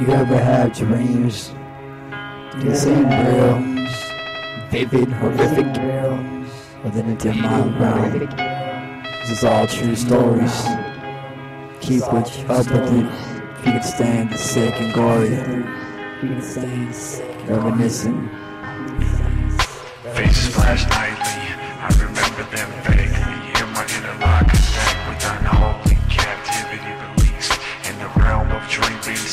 Do you ever have dreams? Do they seem real? Vivid, horrific, or then into my realm? This is all true stories. Keep with, up with it. If you can stand the sick and gory. You can stand reminiscing. Faces flash nightly,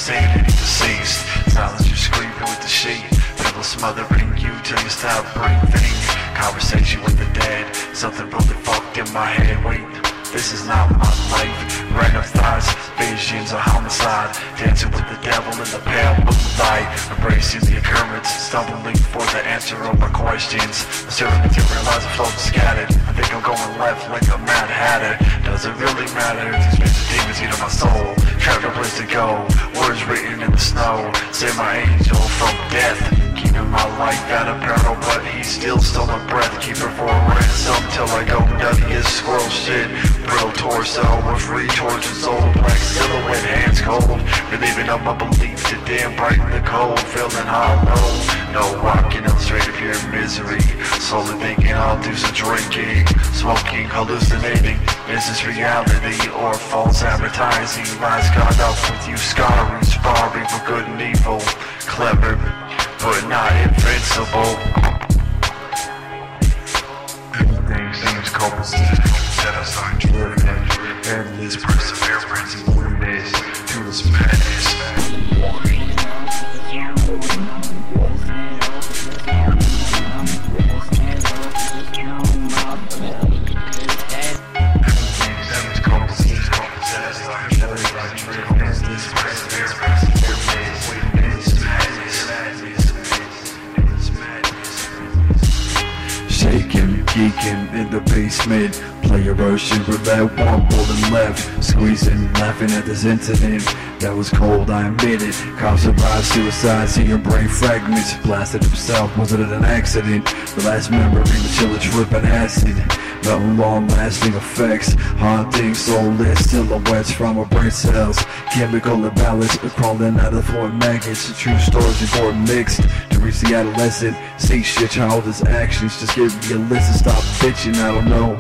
being deceased. Silence you screaming with the sheet. Pillow smothering you till you stop breathing. Conversation with the dead. Something really fucked in my head. Wait. This is not my life. Random thoughts, visions of homicide. Dancing with the devil in the pale moonlight. Embracing the occurrence, stumbling for the answer of my questions. Certainly to realize the flow scattered. I think I'm going left like a mad hatter. Does it really matter if these bitches demons eat my soul? Trapped no place to go. Words written in the snow. Save my angel from death. Keeping my life out a peril, but he still stole my breath. Keep her for ransom till I go nutty as squirrel shit. Brittle torso with retortions, old black silhouette, hands cold. Relieving of my belief to damn bright in the cold, feeling hollow. No, walking I can illustrate pure misery. Slowly thinking I'll do some drinking, smoking, hallucinating. Is this reality or false advertising? Lies caught up with you, scarring, sparring for good and evil. Clever, but not invincible. Everything seems copacetic, set aside driven, endless perseverance, witness to this Shaking, geeking in the basement. Player Russian that one bullet left. Squeezing, laughing at this incident. That was cold, I admit it. Cops arrived, suicide, seeing brain fragments. Blasted himself, was it an accident? The last memory was chilling, tripping acid. No long lasting effects, haunting, soulless silhouettes from our brain cells. Chemical imbalance, crawling out of four maggots. True stories before mixed the adolescent. See shit, childish actions, just give me a list and stop bitching, I don't know.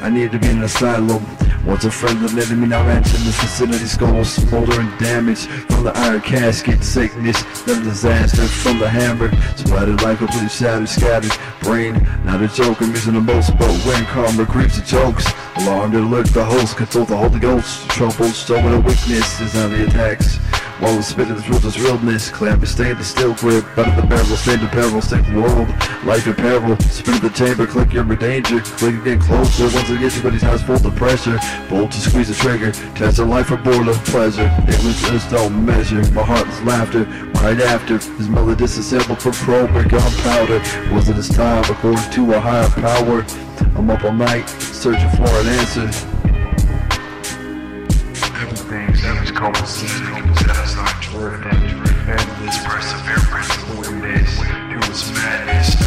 I need to be in an asylum. Once a friend of enemy, now entering this vicinity. Skull smoldering damage from the iron casket. Sickness, then disaster from the hammer. Splattered like completely shattered, scattered. Brain, not a joke, I'm using the most, but when karma creeps and chokes. Alarmed alert the host, consult the Holy Ghost. Trouble, showing a weakness is the attacks. While spitting the truth is realness, clamp and stay in the steel grip. Out of the barrel, stand in peril, stay the world. Life in peril, spin to the chamber, click you're danger. Click get closer, once again, everybody's house full of pressure. Bolt to squeeze the trigger, test the life for of pleasure. It was just no measure, my heart was laughter. Right after, his mother disassembled from probe gunpowder. Was it his time, according to a higher power? I'm up all night, searching for an answer. Everything seems copacetic, set aside driven, endless perseverance, witness to this madness.